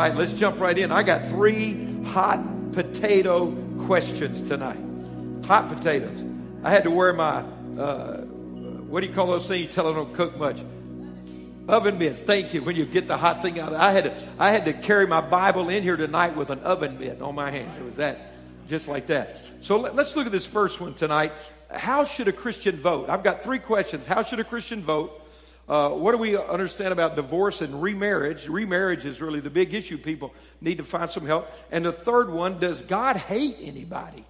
right, let's jump right in. I got three hot potato questions tonight. Hot potatoes. I had to wear my, uh, what do you call those things you tell them don't cook much? Oven mitts. Thank you. When you get the hot thing out, I had to, I had to carry my Bible in here tonight with an oven mitt on my hand. It was that, just like that. So let, let's look at this first one tonight. How should a Christian vote? I've got three questions. How should a Christian vote? Uh, what do we understand about divorce and remarriage? Remarriage is really the big issue. People need to find some help. And the third one, does God hate anybody?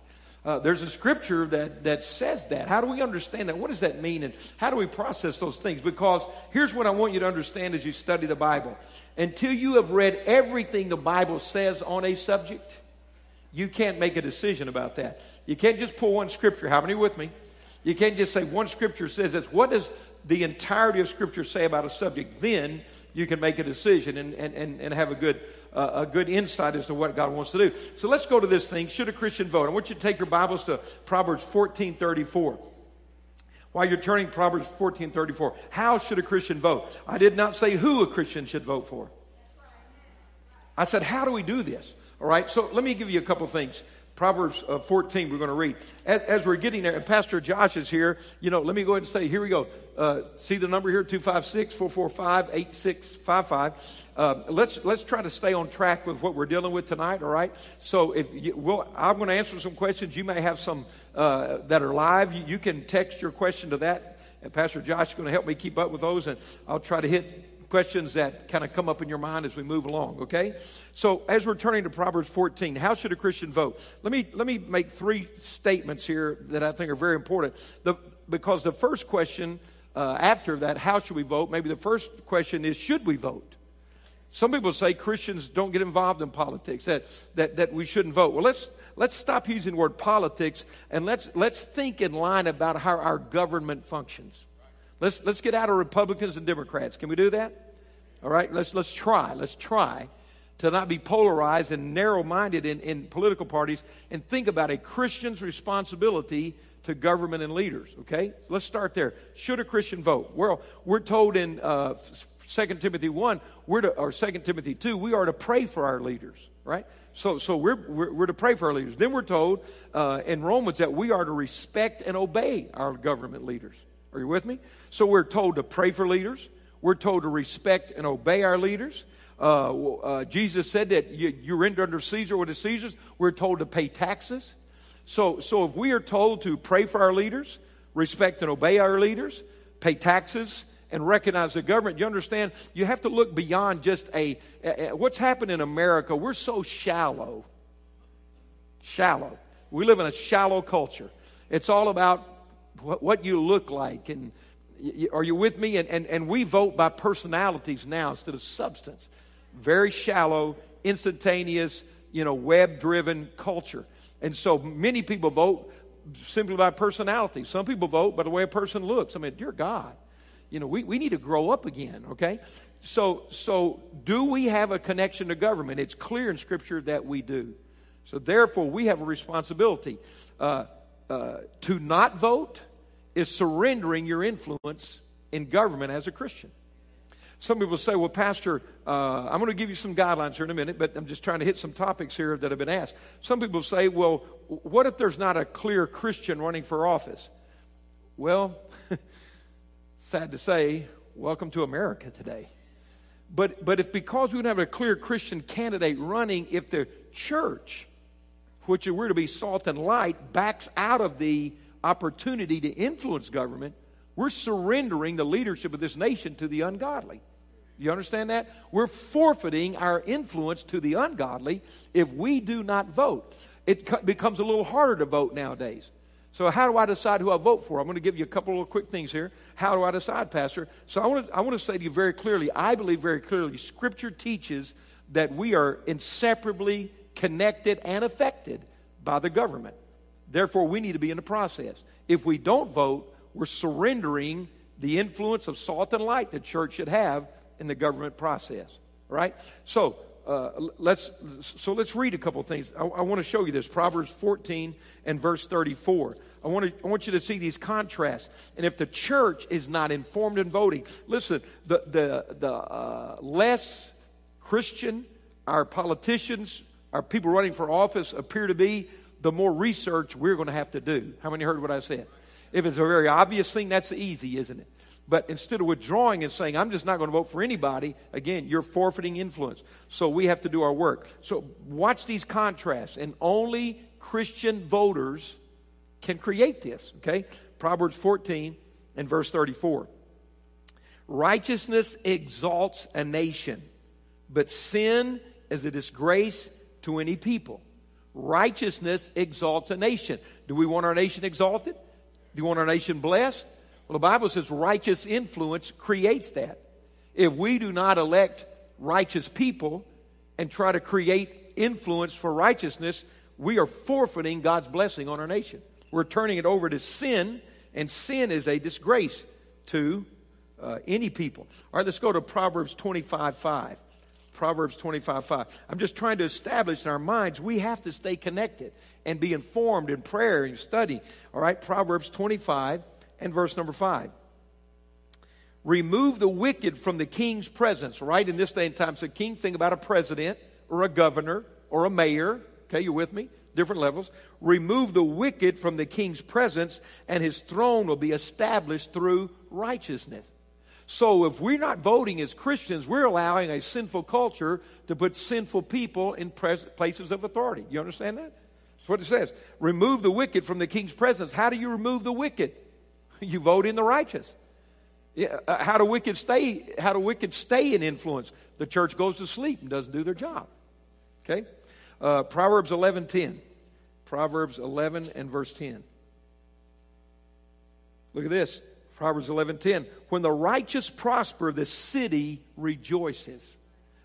Uh, there's a scripture that, that says that. How do we understand that? What does that mean? And how do we process those things? Because here's what I want you to understand as you study the Bible. Until you have read everything the Bible says on a subject, you can't make a decision about that. You can't just pull one scripture. How many with me? You can't just say one scripture says this. What does the entirety of Scripture say about a subject, then you can make a decision and, and, and, and have a good, uh, a good insight as to what God wants to do. So let's go to this thing. Should a Christian vote? I want you to take your Bibles to Proverbs 14 34. While you're turning Proverbs 14 34, how should a Christian vote? I did not say who a Christian should vote for. I said, how do we do this? All right, so let me give you a couple things. Proverbs uh, 14, we're going to read. As, as, we're getting there, and Pastor Josh is here, you know, let me go ahead and say, here we go. Uh, see the number here, 256 445 8655. Uh, let's, let's try to stay on track with what we're dealing with tonight, all right? So if you, we'll, I'm going to answer some questions. You may have some uh, that are live. You, you can text your question to that, and Pastor Josh is going to help me keep up with those, and I'll try to hit questions that kind of come up in your mind as we move along, okay? So as we're turning to Proverbs 14, how should a Christian vote? Let me, let me make three statements here that I think are very important. The, because the first question uh, after that, how should we vote? Maybe the first question is, should we vote? Some people say Christians don't get involved in politics, that, that, that we shouldn't vote. Well, let's, let's stop using the word politics and let's, let's think in line about how our government functions. Let's, let's get out of Republicans and Democrats. Can we do that? All right, let's, let's try. Let's try to not be polarized and narrow minded in, in political parties and think about a Christian's responsibility to government and leaders. Okay? So let's start there. Should a Christian vote? Well, we're told in uh, 2 Timothy 1, we're to, or 2 Timothy 2, we are to pray for our leaders, right? So, so we're, we're, we're to pray for our leaders. Then we're told uh, in Romans that we are to respect and obey our government leaders. Are you with me? So we're told to pray for leaders. We're told to respect and obey our leaders. Uh, uh, Jesus said that you, you render under Caesar what is Caesar's. We're told to pay taxes. So, so if we are told to pray for our leaders, respect and obey our leaders, pay taxes, and recognize the government, you understand you have to look beyond just a, a, a what's happened in America. We're so shallow. Shallow. We live in a shallow culture. It's all about what, what you look like. And are you with me? And, and, and we vote by personalities now instead of substance. Very shallow, instantaneous, you know, web driven culture. And so many people vote simply by personality. Some people vote by the way a person looks. I mean, dear God, you know, we, we need to grow up again, okay? So, so do we have a connection to government? It's clear in Scripture that we do. So therefore, we have a responsibility. Uh, uh, to not vote is surrendering your influence in government as a Christian. Some people say, well, Pastor, uh, I'm going to give you some guidelines here in a minute, but I'm just trying to hit some topics here that have been asked. Some people say, well, what if there's not a clear Christian running for office? Well, sad to say, welcome to America today. But, but if because we don't have a clear Christian candidate running, if the church, which we're to be salt and light, backs out of the opportunity to influence government, we're surrendering the leadership of this nation to the ungodly. You understand that? We're forfeiting our influence to the ungodly if we do not vote. It becomes a little harder to vote nowadays. So, how do I decide who I vote for? I'm going to give you a couple of quick things here. How do I decide, Pastor? So, I want to, I want to say to you very clearly I believe very clearly Scripture teaches that we are inseparably connected and affected by the government. Therefore, we need to be in the process. If we don't vote, we're surrendering the influence of salt and light the church should have in the government process. Right? So uh, let's so let's read a couple things. I, I want to show you this Proverbs 14 and verse 34. I want, to, I want you to see these contrasts. And if the church is not informed in voting, listen, the, the, the uh, less Christian our politicians, our people running for office appear to be, the more research we're going to have to do. How many heard what I said? If it's a very obvious thing, that's easy, isn't it? But instead of withdrawing and saying, I'm just not going to vote for anybody, again, you're forfeiting influence. So we have to do our work. So watch these contrasts, and only Christian voters can create this, okay? Proverbs 14 and verse 34. Righteousness exalts a nation, but sin is a disgrace to any people. Righteousness exalts a nation. Do we want our nation exalted? Do you want our nation blessed? Well, the Bible says righteous influence creates that. If we do not elect righteous people and try to create influence for righteousness, we are forfeiting God's blessing on our nation. We're turning it over to sin, and sin is a disgrace to uh, any people. All right, let's go to Proverbs 25 5. Proverbs 25 5. I'm just trying to establish in our minds we have to stay connected and be informed in prayer and study. All right, Proverbs 25 and verse number 5. Remove the wicked from the king's presence, right? In this day and time, so king, think about a president or a governor or a mayor. Okay, you with me? Different levels. Remove the wicked from the king's presence, and his throne will be established through righteousness. So if we're not voting as Christians, we're allowing a sinful culture to put sinful people in pres- places of authority. You understand that? That's what it says. Remove the wicked from the king's presence. How do you remove the wicked? You vote in the righteous. Yeah, uh, how do wicked stay? How do wicked stay in influence? The church goes to sleep and doesn't do their job. Okay, uh, Proverbs eleven ten. Proverbs eleven and verse ten. Look at this. Proverbs 11:10 When the righteous prosper the city rejoices.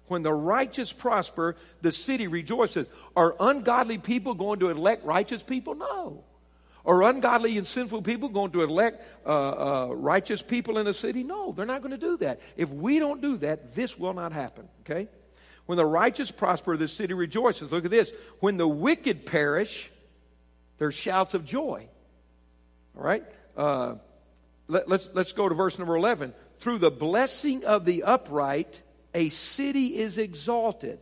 When the righteous prosper the city rejoices. Are ungodly people going to elect righteous people? No. Are ungodly and sinful people going to elect uh, uh, righteous people in a city? No, they're not going to do that. If we don't do that, this will not happen. Okay? When the righteous prosper, the city rejoices. Look at this. When the wicked perish, there's shouts of joy. All right? Uh, let, let's, let's go to verse number 11. Through the blessing of the upright, a city is exalted,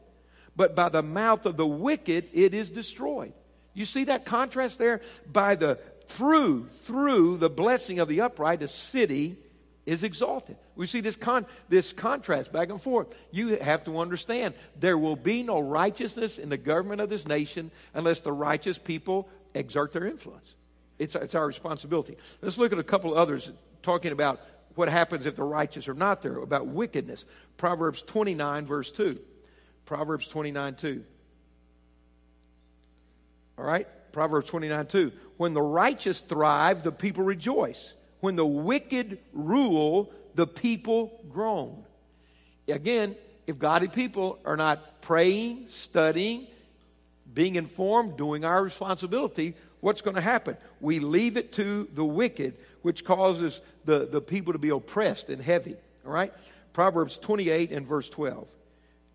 but by the mouth of the wicked, it is destroyed. You see that contrast there? By the through through the blessing of the upright, a city is exalted. We see this con this contrast back and forth. You have to understand there will be no righteousness in the government of this nation unless the righteous people exert their influence. It's, it's our responsibility. Let's look at a couple others talking about what happens if the righteous are not there, about wickedness. Proverbs 29, verse 2. Proverbs 29, 2. All right? Proverbs 29, 2. When the righteous thrive, the people rejoice. When the wicked rule, the people groan. Again, if godly people are not praying, studying, being informed, doing our responsibility, what's going to happen? We leave it to the wicked, which causes the, the people to be oppressed and heavy. All right? Proverbs 28 and verse 12.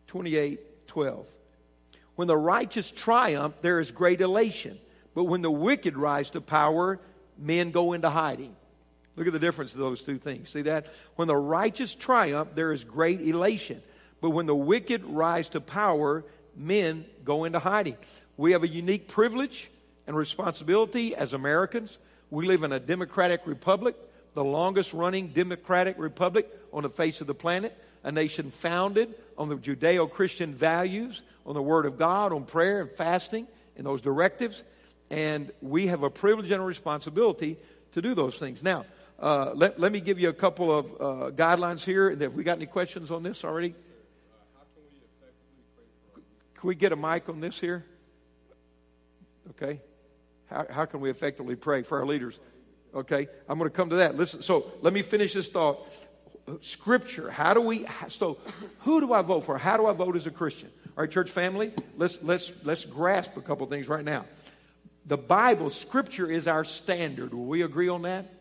28, 12. When the righteous triumph, there is great elation. But when the wicked rise to power, men go into hiding. Look at the difference of those two things. See that? When the righteous triumph, there is great elation. But when the wicked rise to power, men go into hiding. We have a unique privilege and responsibility as Americans. We live in a democratic republic, the longest running democratic republic on the face of the planet, a nation founded on the Judeo Christian values, on the Word of God, on prayer and fasting, and those directives. And we have a privilege and a responsibility to do those things. Now, uh, let, let me give you a couple of uh, guidelines here. Have we got any questions on this already? Can we get a mic on this here? Okay. How, how can we effectively pray for our leaders? Okay, I'm going to come to that. Listen, so let me finish this thought. Scripture. How do we? So, who do I vote for? How do I vote as a Christian? All right, church family. Let's let's let's grasp a couple things right now. The Bible, Scripture, is our standard. Will we agree on that?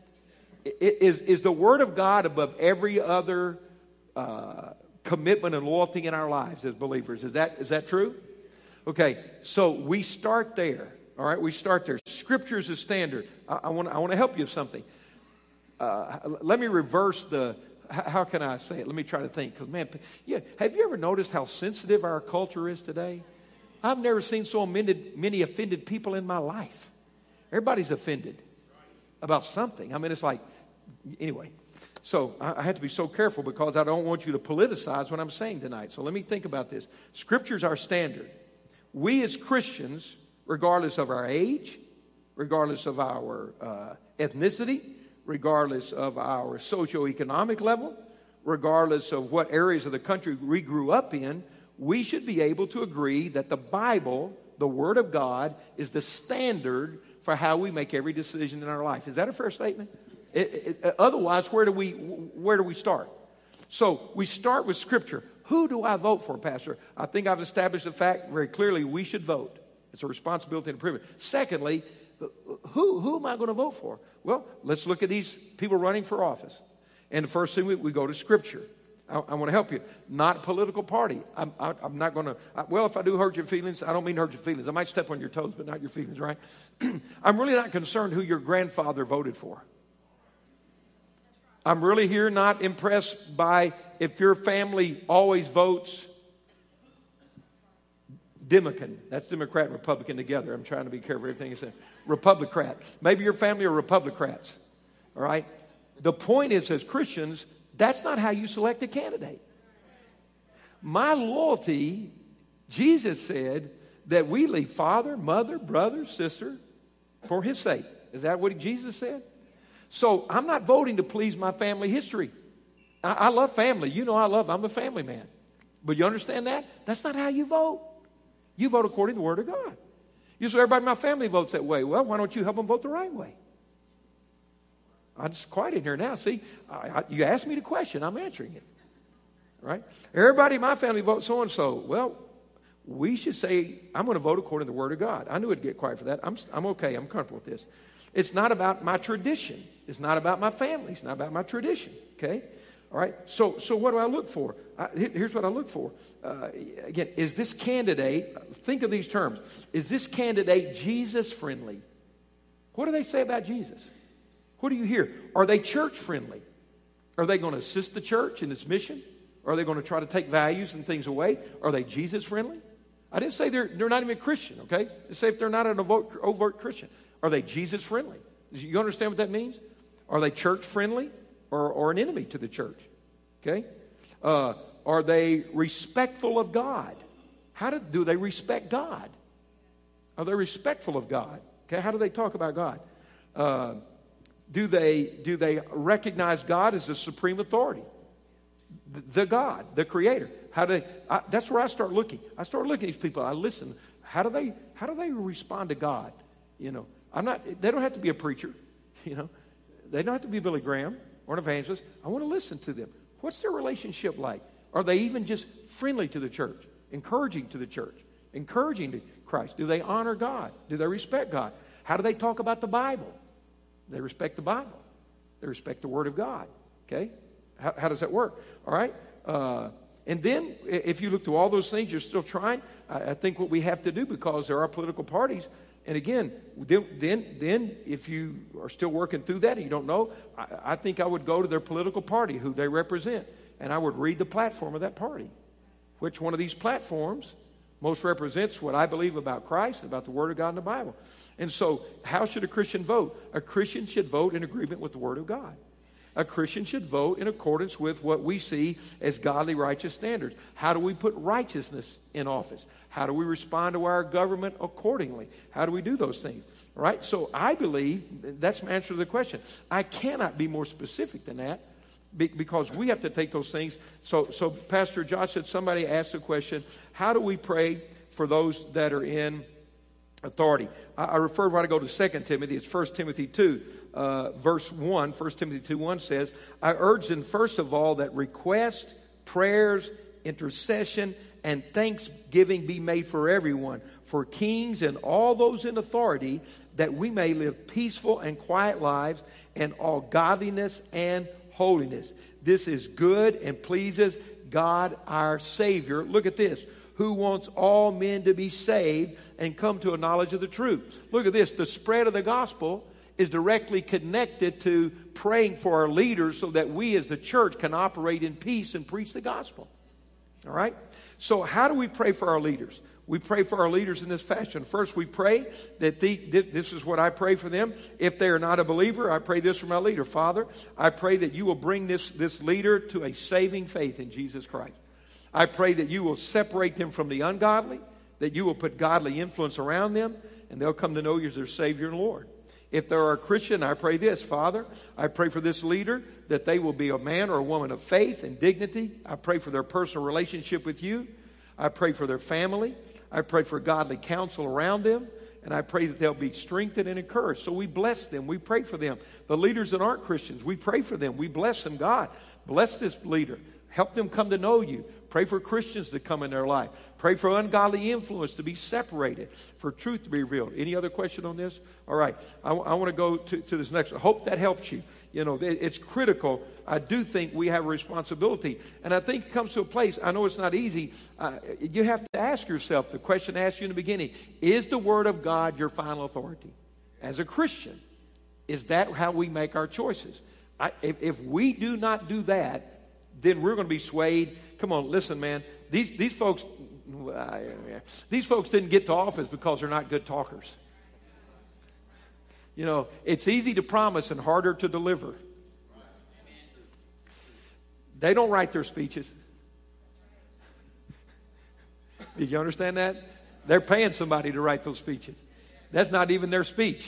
Is is the Word of God above every other uh, commitment and loyalty in our lives as believers? Is that is that true? Okay, so we start there. All right, we start there. Scripture is a standard. I, I want to help you with something. Uh, let me reverse the how can I say it? Let me try to think. Because, man, yeah, have you ever noticed how sensitive our culture is today? I've never seen so many, many offended people in my life. Everybody's offended about something. I mean, it's like, anyway. So I, I have to be so careful because I don't want you to politicize what I'm saying tonight. So let me think about this. Scripture's our standard. We as Christians, regardless of our age, regardless of our uh, ethnicity, regardless of our socioeconomic level, regardless of what areas of the country we grew up in, we should be able to agree that the Bible, the Word of God, is the standard for how we make every decision in our life. Is that a fair statement? It, it, otherwise, where do we where do we start? So we start with Scripture. Who do I vote for, Pastor? I think I've established the fact very clearly. We should vote. It's a responsibility and a privilege. Secondly, who, who am I going to vote for? Well, let's look at these people running for office. And the first thing we, we go to Scripture. I, I want to help you. Not political party. I'm, I, am not going to, well, if I do hurt your feelings, I don't mean hurt your feelings. I might step on your toes, but not your feelings, right? I'm really not concerned who your grandfather voted for. I'm really here not impressed by if your family always votes Democrat. That's Democrat and Republican together. I'm trying to be careful everything you say. Republican. Maybe your family are Republicans. All right? The point is, as Christians, that's not how you select a candidate. My loyalty, Jesus said that we leave father, mother, brother, sister for his sake. Is that what Jesus said? So I'm not voting to please my family history. I, I love family. You know I love, I'm a family man. But you understand that? That's not how you vote. You vote according to the Word of God. You say, everybody in my family votes that way. Well, why don't you help them vote the right way? I'm just quiet in here now. See, I, I, you asked me the question, I'm answering it. Right? Everybody in my family votes so and so. Well, we should say, I'm going to vote according to the Word of God. I knew it'd get quiet for that. I'm, I'm okay. I'm comfortable with this. It's not about my tradition. It's not about my family. It's not about my tradition. Okay? All right. So, so what do I look for? I, here's what I look for. Uh, again, is this candidate? Think of these terms. Is this candidate Jesus friendly? What do they say about Jesus? What do you hear? Are they church friendly? Are they going to assist the church in its mission? Are they going to try to take values and things away? Are they Jesus friendly? I didn't say they're, they're not even Christian, okay? Say if they're not an overt, overt Christian. Are they Jesus friendly? You understand what that means? Are they church friendly or, or an enemy to the church? Okay? Uh, are they respectful of God? How do, do they respect God? Are they respectful of God? Okay, how do they talk about God? Uh, do they do they recognize God as the supreme authority, the, God, the Creator? How do they, I, that's where I start looking. I start looking at these people. I listen. How do they how do they respond to God? You know, I'm not. They don't have to be a preacher. You know, they don't have to be Billy Graham or an evangelist. I want to listen to them. What's their relationship like? Are they even just friendly to the church, encouraging to the church, encouraging to Christ? Do they honor God? Do they respect God? How do they talk about the Bible? They respect the Bible. They respect the Word of God. Okay? How, how does that work? All right? Uh, and then, if you look to all those things, you're still trying. I, I, think what we have to do, because there are political parties, and again, then, then, then if you are still working through that and you don't know, I, I think I would go to their political party, who they represent, and I would read the platform of that party. Which one of these platforms most represents what I believe about Christ, about the Word of God in the Bible. And so, how should a Christian vote? A Christian should vote in agreement with the Word of God. A Christian should vote in accordance with what we see as godly, righteous standards. How do we put righteousness in office? How do we respond to our government accordingly? How do we do those things? Right? So, I believe that's my answer to the question. I cannot be more specific than that because we have to take those things. So, so Pastor Josh said somebody asked the question how do we pray for those that are in authority. I, I refer when I go to 2 Timothy, it's 1 Timothy 2, uh, verse 1. 1 Timothy 2 1 says, I urge then, first of all, that request, prayers, intercession, and thanksgiving be made for everyone, for kings and all those in authority, that we may live peaceful and quiet lives in all godliness and holiness. This is good and pleases God our Savior. Look at this who wants all men to be saved and come to a knowledge of the truth. Look at this the spread of the gospel is directly connected to praying for our leaders so that we as the church can operate in peace and preach the gospel. All right? So, how do we pray for our leaders? We pray for our leaders in this fashion. First, we pray that the, this is what I pray for them. If they are not a believer, I pray this for my leader. Father, I pray that you will bring this, this leader to a saving faith in Jesus Christ. I pray that you will separate them from the ungodly, that you will put godly influence around them, and they'll come to know you as their Savior and Lord. If they're a Christian, I pray this Father, I pray for this leader that they will be a man or a woman of faith and dignity. I pray for their personal relationship with you. I pray for their family. I pray for godly counsel around them. And I pray that they'll be strengthened and encouraged. So we bless them. We pray for them. The leaders that aren't Christians, we pray for them. We bless them. God, bless this leader. Help them come to know you. Pray for Christians to come in their life. Pray for ungodly influence to be separated, for truth to be revealed. Any other question on this? All right. I, I want to go to, this next one. Hope that helps you. You know, it, it's critical. I do think we have a responsibility. And I think it comes to a place, I know it's not easy. Uh, you have to ask yourself the question I asked you in the beginning Is the Word of God your final authority? As a Christian, is that how we make our choices? I, if, if we do not do that, then we're going to be swayed. Come on, listen, man. These, these folks, these folks didn't get to office because they're not good talkers. You know, it's easy to promise and harder to deliver. They don't write their speeches. Did you understand that? They're paying somebody to write those speeches. That's not even their speech.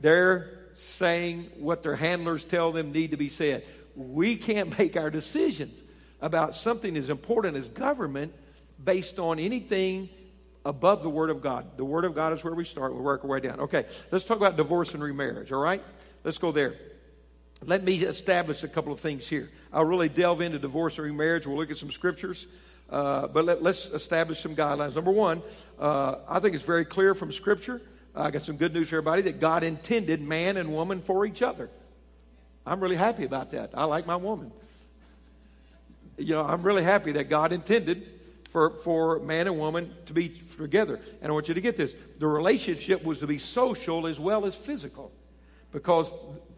They're saying what their handlers tell them need to be said we can't make our decisions about something as important as government based on anything above the Word of God. The Word of God is where we start. We work our way down. Okay, let's talk about divorce and remarriage, all right? Let's go there. Let me establish a couple of things here. I'll really delve into divorce and remarriage. We'll look at some scriptures. Uh, but let, us establish some guidelines. Number one, uh, I think it's very clear from Scripture. I got some good news for everybody that God intended man and woman for each other. I'm really happy about that. I like my woman. You know, I'm really happy that God intended for, for man and woman to be together. And I want you to get this the relationship was to be social as well as physical. Because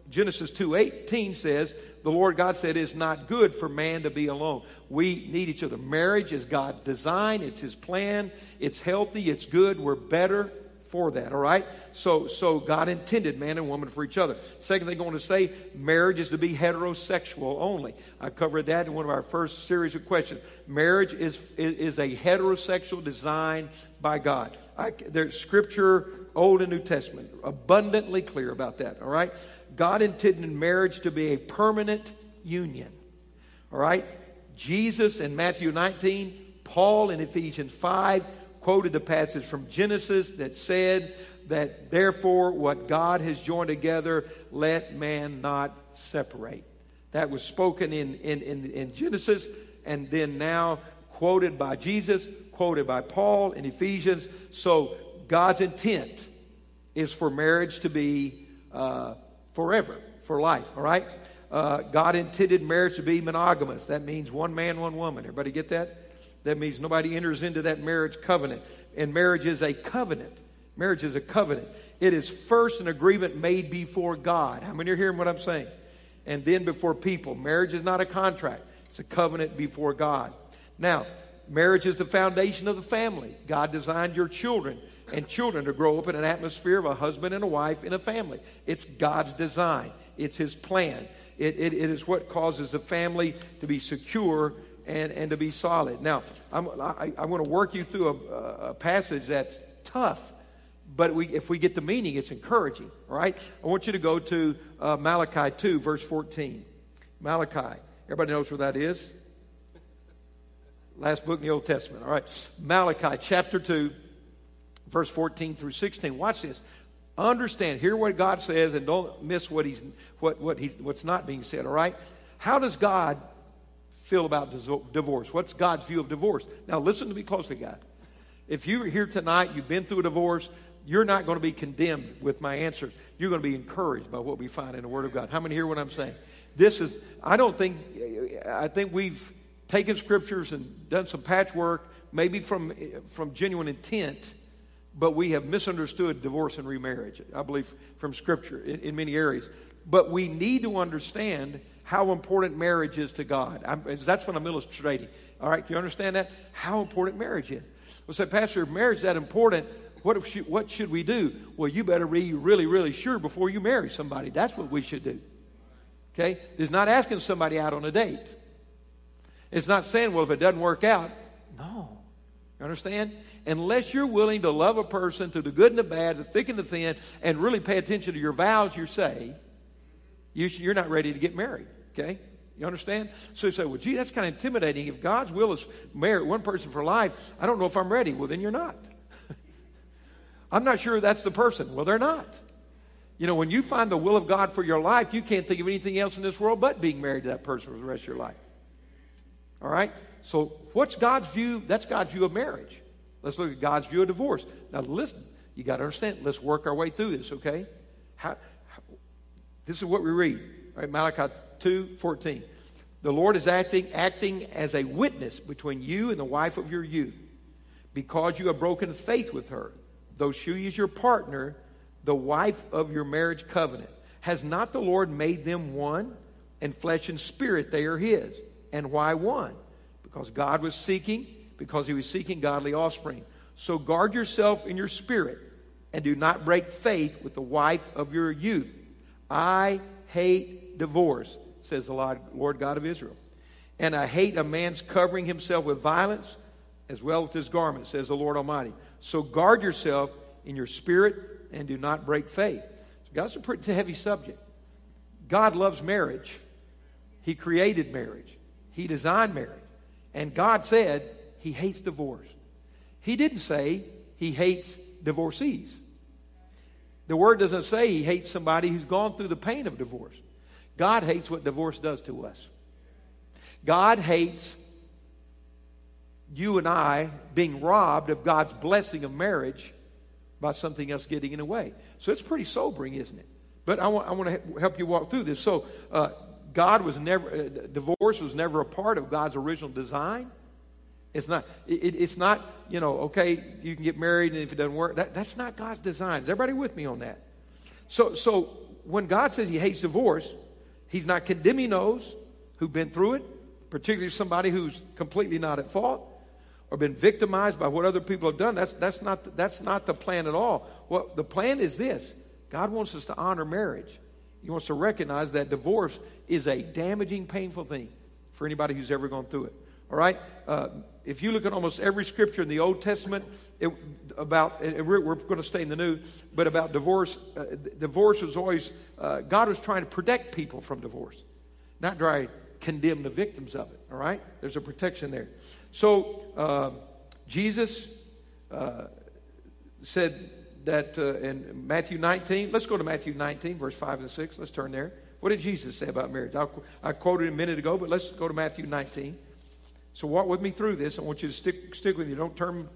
Genesis 2:18 says, "The Lord God said it's not good for man to be alone. We need each other. Marriage is God's design, it's his plan, it's healthy, it's good, we're better for that, all right? So, so God intended man and woman for each other. Second thing I want to say, marriage is to be heterosexual only. I covered that in one of our first series of questions. Marriage is, is a heterosexual design by God. I, there's scripture, Old and New Testament, abundantly clear about that, all right? God intended marriage to be a permanent union, all right? Jesus in Matthew 19, Paul in Ephesians 5, quoted the passage from Genesis that said that therefore what God has joined together, let man not separate. That was spoken in, in, in, in Genesis and then now quoted by Jesus, quoted by Paul in Ephesians. So God's intent is for marriage to be uh, forever, for life, all right? Uh, God intended marriage to be monogamous. That means one man, one woman. Everybody get that? That means nobody enters into that marriage covenant. And marriage is a covenant. Marriage is a covenant. It is first an agreement made before God. How many are hearing what I'm saying? And then before people. Marriage is not a contract, it's a covenant before God. Now, marriage is the foundation of the family. God designed your children and children to grow up in an atmosphere of a husband and a wife in a family. It's God's design, it's His plan. It, it, it is what causes the family to be secure and, and to be solid. Now, I'm, I, am going to work you through a, a passage that's tough, but we, if we get the meaning, it's encouraging, all right? I want you to go to uh, Malachi 2, verse 14. Malachi. Everybody knows where that is? Last book in the Old Testament, all right? Malachi chapter 2, verse 14 through 16. Watch this. Understand, hear what God says, and don't miss what he's, what, what he's, what's not being said, all right? How does God feel about divorce? What's God's view of divorce? Now, listen to me closely, guys. If you're here tonight, you've been through a divorce, you're not going to be condemned with my answers. You're going to be encouraged by what we find in the Word of God. How many hear what I'm saying? This is, I don't think, I think we've taken scriptures and done some patchwork, maybe from, from genuine intent, but we have misunderstood divorce and remarriage, I believe, from Scripture in, in many areas. But we need to understand how important marriage is to God. I'm, that's what I'm illustrating. All right, do you understand that? How important marriage is. Well, say, Pastor, if marriage is that important, what, she, what should we do? Well, you better be really, really sure before you marry somebody. That's what we should do. Okay? It's not asking somebody out on a date. It's not saying, well, if it doesn't work out, no. You understand? Unless you're willing to love a person through the good and the bad, the thick and the thin, and really pay attention to your vows you say, you are not ready to get married. Okay? You understand? So you say, well, gee, that's kind of intimidating. If God's will is marry one person for life, I don't know if I'm ready. Well, then you're not. I'm not sure that's the person. Well, they're not. You know, when you find the will of God for your life, you can't think of anything else in this world but being married to that person for the rest of your life. All right? So, what's God's view? That's God's view of marriage. Let's look at God's view of divorce. Now, listen, you got to understand. Let's work our way through this, okay? How, how, this is what we read. Right, Malachi 2 14. The Lord is acting, acting as a witness between you and the wife of your youth because you have broken faith with her, though she is your partner, the wife of your marriage covenant. Has not the Lord made them one? And flesh and spirit they are his. And why one? Because God was seeking, because he was seeking godly offspring. So guard yourself in your spirit and do not break faith with the wife of your youth. I hate divorce, says the Lord God of Israel. And I hate a man's covering himself with violence as well as his garment, says the Lord Almighty. So guard yourself in your spirit and do not break faith. So God's a pretty heavy subject. God loves marriage. He created marriage. He designed marriage. And God said he hates divorce. He didn't say he hates divorcees. The word doesn't say he hates somebody who's gone through the pain of divorce. God hates what divorce does to us. God hates you and I being robbed of God's blessing of marriage by something else getting in the way. So it's pretty sobering, isn't it? But I want, I want to help you walk through this. So, uh, God was never, uh, divorce was never a part of God's original design. It's not, it, it's not, you know, okay, you can get married and if it doesn't work, that, that's not God's design. Is everybody with me on that? So, so when God says he hates divorce, he's not condemning those who've been through it, particularly somebody who's completely not at fault or been victimized by what other people have done. That's, that's, not, that's not the plan at all. Well, the plan is this God wants us to honor marriage. He wants to recognize that divorce is a damaging, painful thing for anybody who's ever gone through it. All right? Uh, if you look at almost every scripture in the Old Testament it, about, and we're, we're, going to stay in the New, but about divorce, uh, divorce was always, uh, God was trying to protect people from divorce, not try to condemn the victims of it. All right? There's a protection there. So, uh, Jesus uh, said that uh, in Matthew 19, let's go to Matthew 19, verse 5 and 6. Let's turn there. What did Jesus say about marriage? I'll, I quoted a minute ago, but let's go to Matthew 19. So walk with me through this. I want you to stick, stick with me. Don't turn,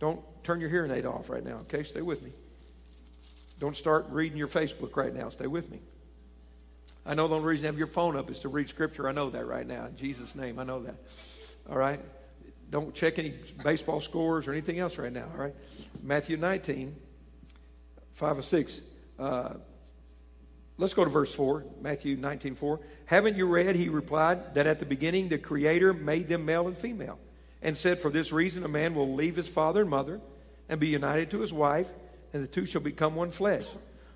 don't turn your hearing aid off right now, okay? Stay with me. Don't start reading your Facebook right now. Stay with me. I know the only reason you have your phone up is to read Scripture. I know that right now. In Jesus' name, I know that. All right? Don't check any baseball scores or anything else right now, all right? Matthew 19, 5 or 6. Uh, Let's go to verse 4, Matthew 19, 4. Haven't you read, he replied, that at the beginning the Creator made them male and female, and said, For this reason a man will leave his father and mother and be united to his wife, and the two shall become one flesh.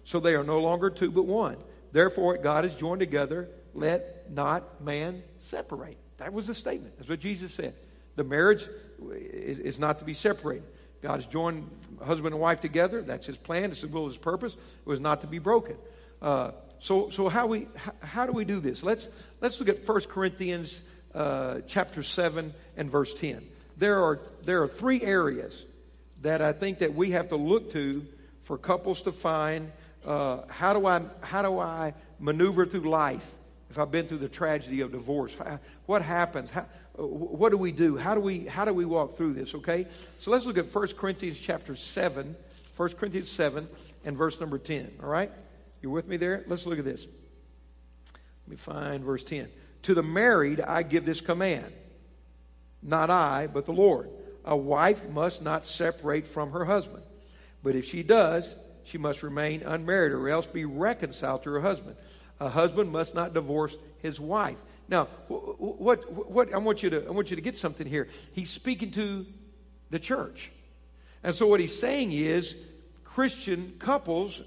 So they are no longer two but one. Therefore, God has joined together, let not man separate. That was the statement. That's what Jesus said. The marriage is not to be separated. God has joined husband and wife together. That's his plan. It's the will of his purpose. It was not to be broken. Uh, so, so how, we, how, how, do we do this? Let's, let's look at 1 Corinthians uh, chapter 7 and verse 10. There are, there are three areas that I think that we have to look to for couples to find uh, how, do I, how do I maneuver through life if I've been through the tragedy of divorce? How, what happens? How, Uh, what do we do? How do we, how do we walk through this, okay? So let's look at 1 Corinthians chapter 7, 1 Corinthians 7 and verse number 10, all right? You with me there? Let's look at this. Let me find verse 10. To the married I give this command, not I, but the Lord. A wife must not separate from her husband. But if she does, she must remain unmarried or else be reconciled to her husband. A husband must not divorce his wife. Now, what, what, I, want you to, I want you to get something here. He's speaking to the church. And so what he's saying is Christian couples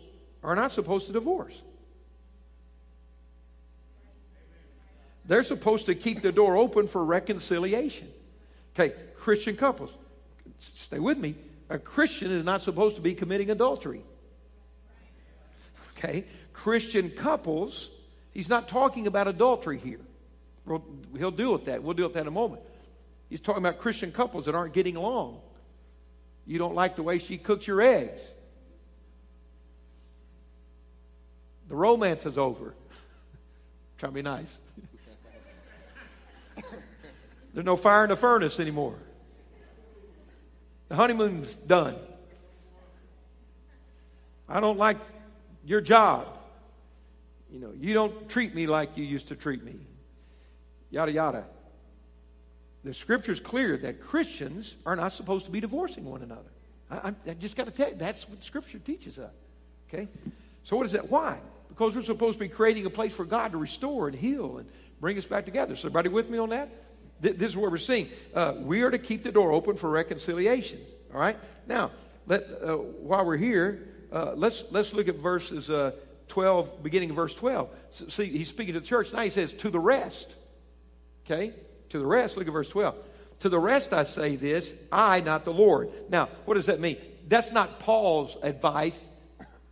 are not supposed to divorce. They're supposed to keep the door open for reconciliation. Okay, Christian couples, stay with me. A Christian is not supposed to be committing adultery. Okay, Christian couples, he's not talking about adultery here. He'll deal with that. We'll deal with that in a moment. He's talking about Christian couples that aren't getting along. You don't like the way she cooks your eggs. The romance is over. Try to be nice. There's no fire in the furnace anymore. The honeymoon's done. I don't like your job. You know, you don't treat me like you used to treat me. Yada, yada. The scripture is clear that Christians are not supposed to be divorcing one another. I, I just got to tell you, that's what scripture teaches us. Okay? So, what is that? Why? Because we're supposed to be creating a place for God to restore and heal and bring us back together. So, everybody with me on that? this is what we're seeing. Uh, we are to keep the door open for reconciliation. All right. Now, let uh, while we're here, uh, let's let's look at verses uh, twelve, beginning of verse twelve. So, see, he's speaking to the church now. He says, "To the rest." Okay. To the rest. Look at verse twelve. To the rest I say this, I, not the Lord. Now, what does that mean? That's not Paul's advice,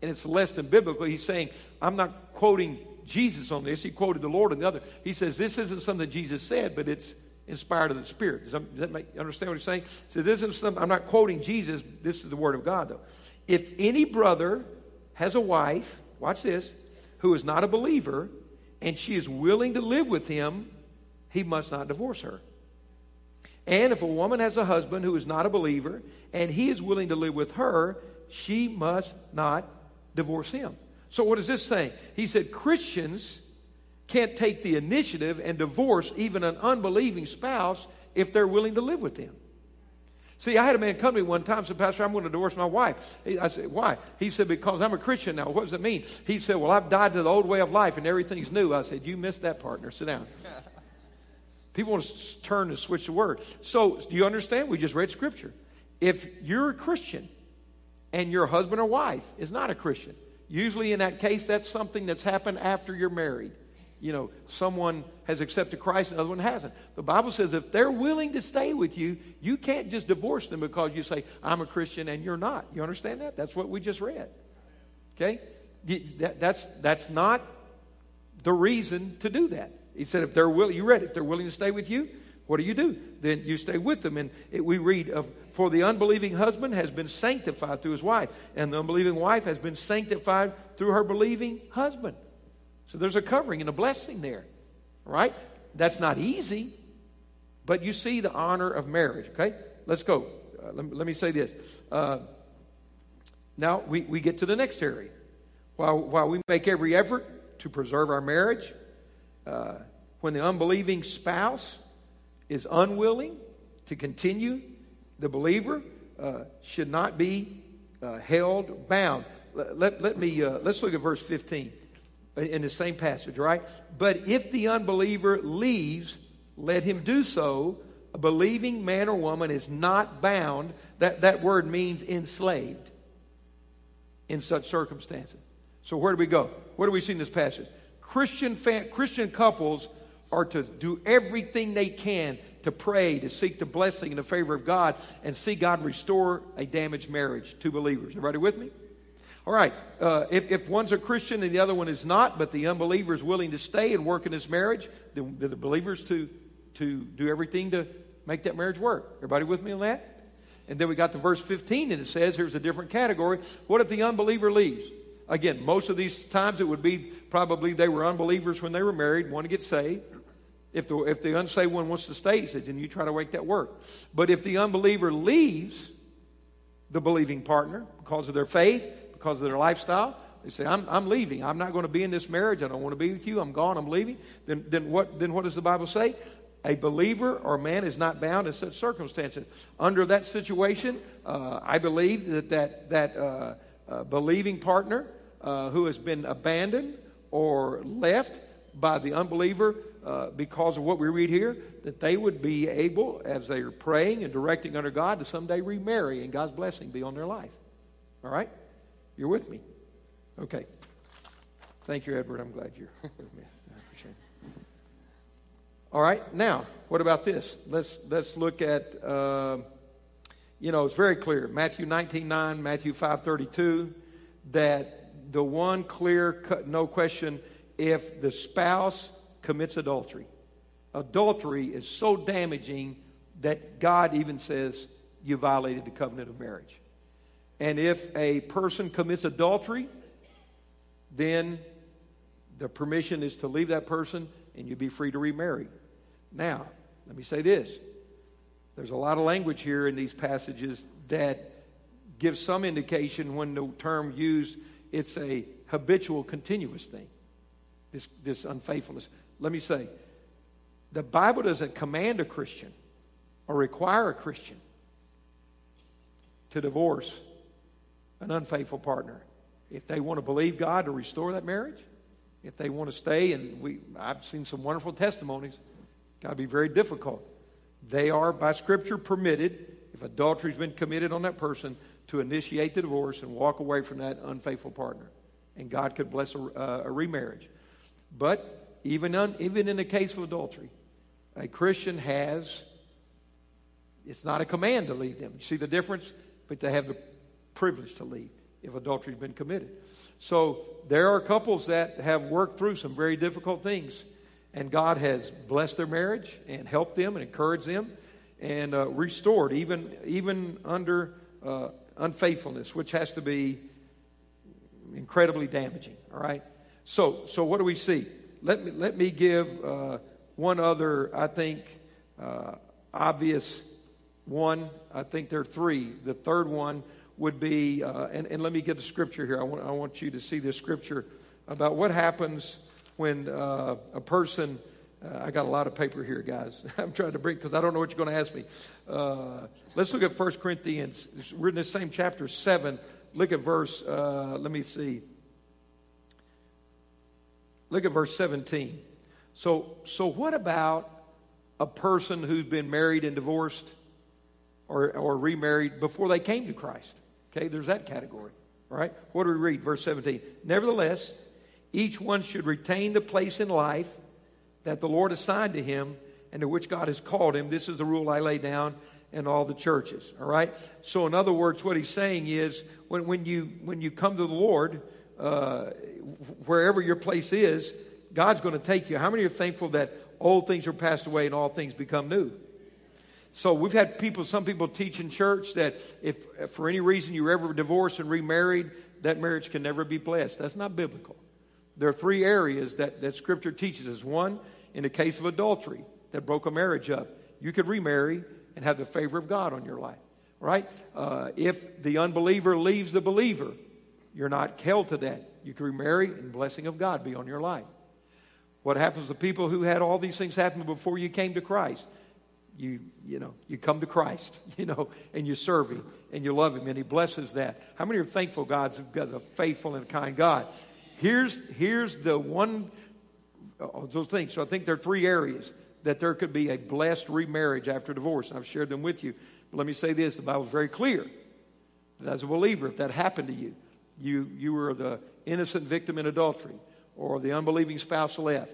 and it's less than biblical. He's saying, I'm not quoting Jesus on this. He quoted the Lord on the other. He says, This isn't something Jesus said, but it's inspired of the Spirit. Does that, does that make, understand what he's saying? So this isn't something, I'm not quoting Jesus. This is the Word of God, though. If any brother has a wife, watch this, who is not a believer, and she is willing to live with him, he must not divorce her. And if a woman has a husband who is not a believer, and he is willing to live with her, she must not divorce him. So, what is this saying? He said Christians can't take the initiative and divorce even an unbelieving spouse if they're willing to live with them. See, I had a man come to me one time and said, Pastor, I'm going to divorce my wife. I said, Why? He said, Because I'm a Christian now. What does it mean? He said, Well, I've died to the old way of life and everything's new. I said, You missed that, partner. Sit down. People want to turn and switch the word. So, do you understand? We just read scripture. If you're a Christian and your husband or wife is not a Christian, usually in that case, that's something that's happened after you're married you know, someone has accepted Christ another one hasn't. The Bible says if they're willing to stay with you, you can't just divorce them because you say, I'm a Christian and you're not. You understand that? That's what we just read. Okay? That, that's, that's not the reason to do that. He said, if they're willing, you read, if they're willing to stay with you, what do you do? Then you stay with them. And it, we read of, for the unbelieving husband has been sanctified through his wife, and the unbelieving wife has been sanctified through her believing husband. So there's a covering and a blessing there, right? That's not easy, but you see the honor of marriage, okay? Let's go. Uh, let, me, let, me, say this. Uh, now we, we get to the next area. While, while we make every effort to preserve our marriage, uh, when the unbelieving spouse is unwilling to continue, the believer uh, should not be uh, held bound. Let, let, let me, uh, let's look at verse 15 in the same passage, right? But if the unbeliever leaves, let him do so. A believing man or woman is not bound. That, that word means enslaved in such circumstances. So, where do we go? Where do we see in this passage? Christian, Christian couples are to do everything they can to pray, to seek the blessing and the favor of God, and see God restore a damaged marriage to believers. Everybody with me? All right, uh, if, if one's a Christian and the other one is not, but the unbeliever is willing to stay and work in this marriage, then the believers to, to do everything to make that marriage work. Everybody with me on that? And then we got to verse 15, and it says, here's a different category. What if the unbeliever leaves? Again, most of these times it would be probably they were unbelievers when they were married, want to get saved. If the, if the unsaved one wants to stay, he said, then you try to make that work. But if the unbeliever leaves the believing partner because of their faith, because of their lifestyle. They say, I'm, I'm leaving. I'm not going to be in this marriage. I don't want to be with you. I'm gone. I'm leaving. Then, then, what, then what does the Bible say? a believer or man is not bound in such circumstances. Under that situation, uh, I believe that that, that uh, uh, believing partner uh, who has been abandoned or left by the unbeliever uh, because of what we read here, that they would be able, as they are praying and directing under God, to someday remarry and God's blessing be on their life. All right? You're with me? Okay. Thank you, Edward. I'm glad you're with me. I appreciate it. All right. Now, what about this? Let's let's look at. Uh, you know, it's very clear. Matthew 19, 9, Matthew 5, 32, that the one clear, no question, if the spouse commits adultery. Adultery is so damaging that God even says you violated the covenant of marriage. And if a person commits adultery, then the permission is to leave that person and you'd be free to remarry. Now, let me say this there's a lot of language here in these passages that gives some indication when the term used, it's a habitual, continuous thing. This, this unfaithfulness. Let me say, the Bible doesn't command a Christian or require a Christian to divorce an unfaithful partner. If they want to believe God to restore that marriage, if they want to stay, and we, I've seen some wonderful testimonies, got to be very difficult. They are, by Scripture, permitted, if adultery's been committed on that person, to initiate the divorce and walk away from that unfaithful partner. And God could bless a, uh, a remarriage. But even, un, even in the case of adultery, a Christian has, it's not a command to leave them. You see the difference? But they have the privilege to leave if adultery's been committed. So there are couples that have worked through some very difficult things and God has blessed their marriage and helped them and encouraged them and uh, restored, even, even under uh, unfaithfulness, which has to be incredibly damaging. All right? So, so what do we see? Let me, let me give uh, one other, I think, uh, obvious one. I think there are three. The third one would be, uh, and, and let me get the scripture here. I want, I want you to see this scripture about what happens when uh, a person, uh, I got a lot of paper here, guys. I'm trying to bring, because I don't know what you're going to ask me. Uh, let's look at 1 Corinthians. We're in the same chapter 7. Look at verse, let me see. Look at verse 17. So, so what about a person who's been married and divorced or, or remarried before they came to Christ? Okay, there's that category, right? What do we read? Verse 17. Nevertheless, each one should retain the place in life that the Lord assigned to him and to which God has called him. This is the rule I lay down in all the churches. All right? So, in other words, what he's saying is when, when, you, when you come to the Lord, uh, wherever your place is, God's going to take you. How many are thankful that old things are passed away and all things become new? So we've had people, some people teach in church that if, if for any reason you're ever divorced and remarried, that marriage can never be blessed. That's not biblical there are three areas that, that Scripture teaches us. One, in the case of adultery that broke a marriage up, you could remarry and have the favor of God on your life, right? Uh, if the unbeliever leaves the believer, you're not held to that. You can remarry and blessing of God be on your life. What happens to people who had all these things happen before you came to Christ? You, you know, you come to Christ, you know, and you serve Him and you love Him and He blesses that. How many are thankful God's, God's a faithful and kind God? Here's, here's the one of those things. So I think there are three areas that there could be a blessed remarriage after divorce. I've shared them with you. But let me say this the Bible is very clear that as a believer, if that happened to you, you, you were the innocent victim in adultery or the unbelieving spouse left.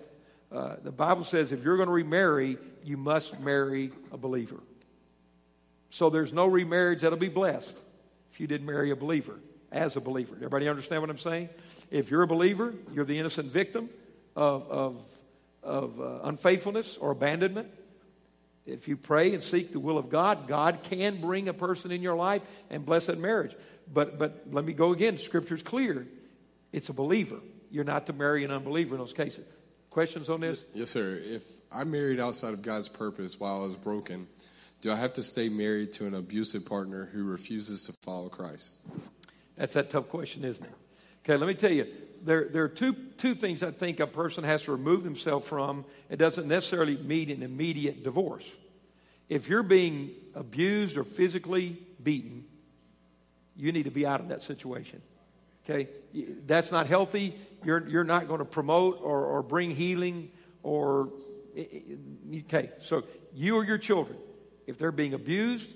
Uh, the Bible says if you're going to remarry, you must marry a believer. So there's no remarriage that'll be blessed if you didn't marry a believer as a believer. Everybody understand what I'm saying? If you're a believer, you're the innocent victim of, of, of uh, unfaithfulness or abandonment. If you pray and seek the will of God, God can bring a person in your life and bless that marriage. But, but let me go again. Scripture's clear. It's a believer. You're not to marry an unbeliever in those cases. Questions on this? Yes, sir. If I married outside of God's purpose while I was broken, do I have to stay married to an abusive partner who refuses to follow Christ? That's that tough question, isn't it? Okay, let me tell you, there, there are two, two things I think a person has to remove themselves from. It doesn't necessarily mean an immediate divorce. If you're being abused or physically beaten, you need to be out of that situation. Okay? That's not healthy. You're, you're not going to promote or, or bring healing or. Okay, so you or your children, if they're being abused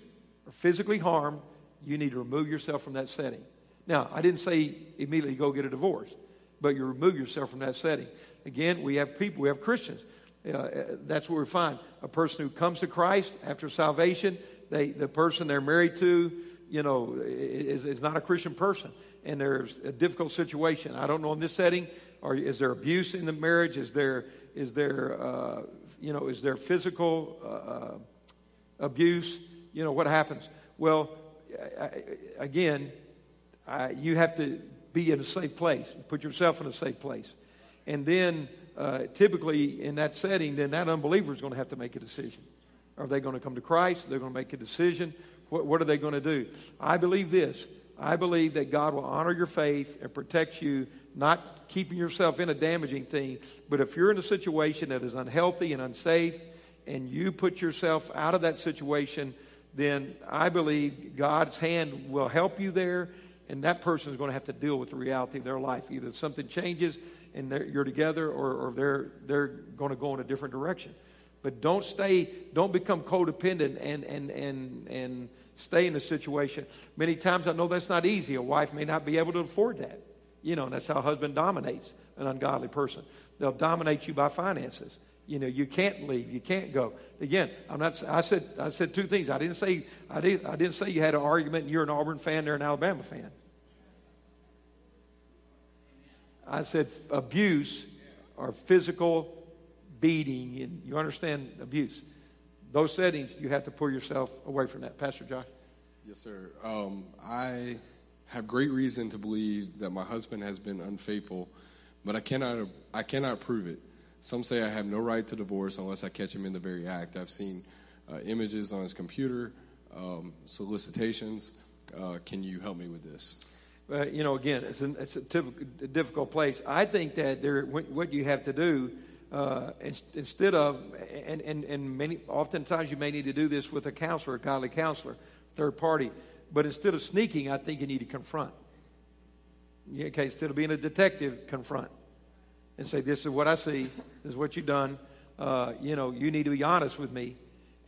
or physically harmed, you need to remove yourself from that setting. Now, I didn't say immediately go get a divorce, but you remove yourself from that setting. Again, we have people, we have Christians. Uh, that's what we find. A person who comes to Christ after salvation, they, the person they're married to, you know, is, is not a Christian person. And there's a difficult situation. I don't know in this setting, or is there abuse in the marriage? Is there, is there, uh, you know, is there physical uh, uh abuse? You know, what happens? Well, I, again, I, you have to be in a safe place, put yourself in a safe place. And then, uh, typically in that setting, then that unbeliever is going to have to make a decision. Are they going to come to Christ? They're going to make a decision. What, what are they going to do? I believe this. I believe that God will honor your faith and protect you, not keeping yourself in a damaging thing. But if you're in a situation that is unhealthy and unsafe, and you put yourself out of that situation, then I believe God's hand will help you there, and that person is going to have to deal with the reality of their life. Either something changes and you're together, or, or they're, they're going to go in a different direction. But don't stay, don't become codependent and, and, and, and stay in a situation. Many times I know that's not easy. A wife may not be able to afford that. You know, and that's how a husband dominates an ungodly person. They'll dominate you by finances. You know, you can't leave. You can't go. Again, I'm not. I said. I said two things. I didn't say. I didn't. I didn't say you had an argument. and You're an Auburn fan. They're an Alabama fan. I said abuse or physical beating, and you understand abuse. Those settings, you have to pull yourself away from that. Pastor Josh. Yes, sir. Um, I have great reason to believe that my husband has been unfaithful, but I cannot, I cannot prove it. Some say I have no right to divorce unless I catch him in the very act. I've seen uh, images on his computer, um, solicitations. Uh, can you help me with this? Uh, you know, again, it's, an, it's a, a, difficult place. I think that there, what you have to do uh, instead of, and, and, and many, oftentimes you may need to do this with a counselor, a godly counselor, third party, but instead of sneaking, I think you need to confront. Okay, instead of being a detective, confront and say, This is what I see, this is what you've done. Uh, you know, you need to be honest with me.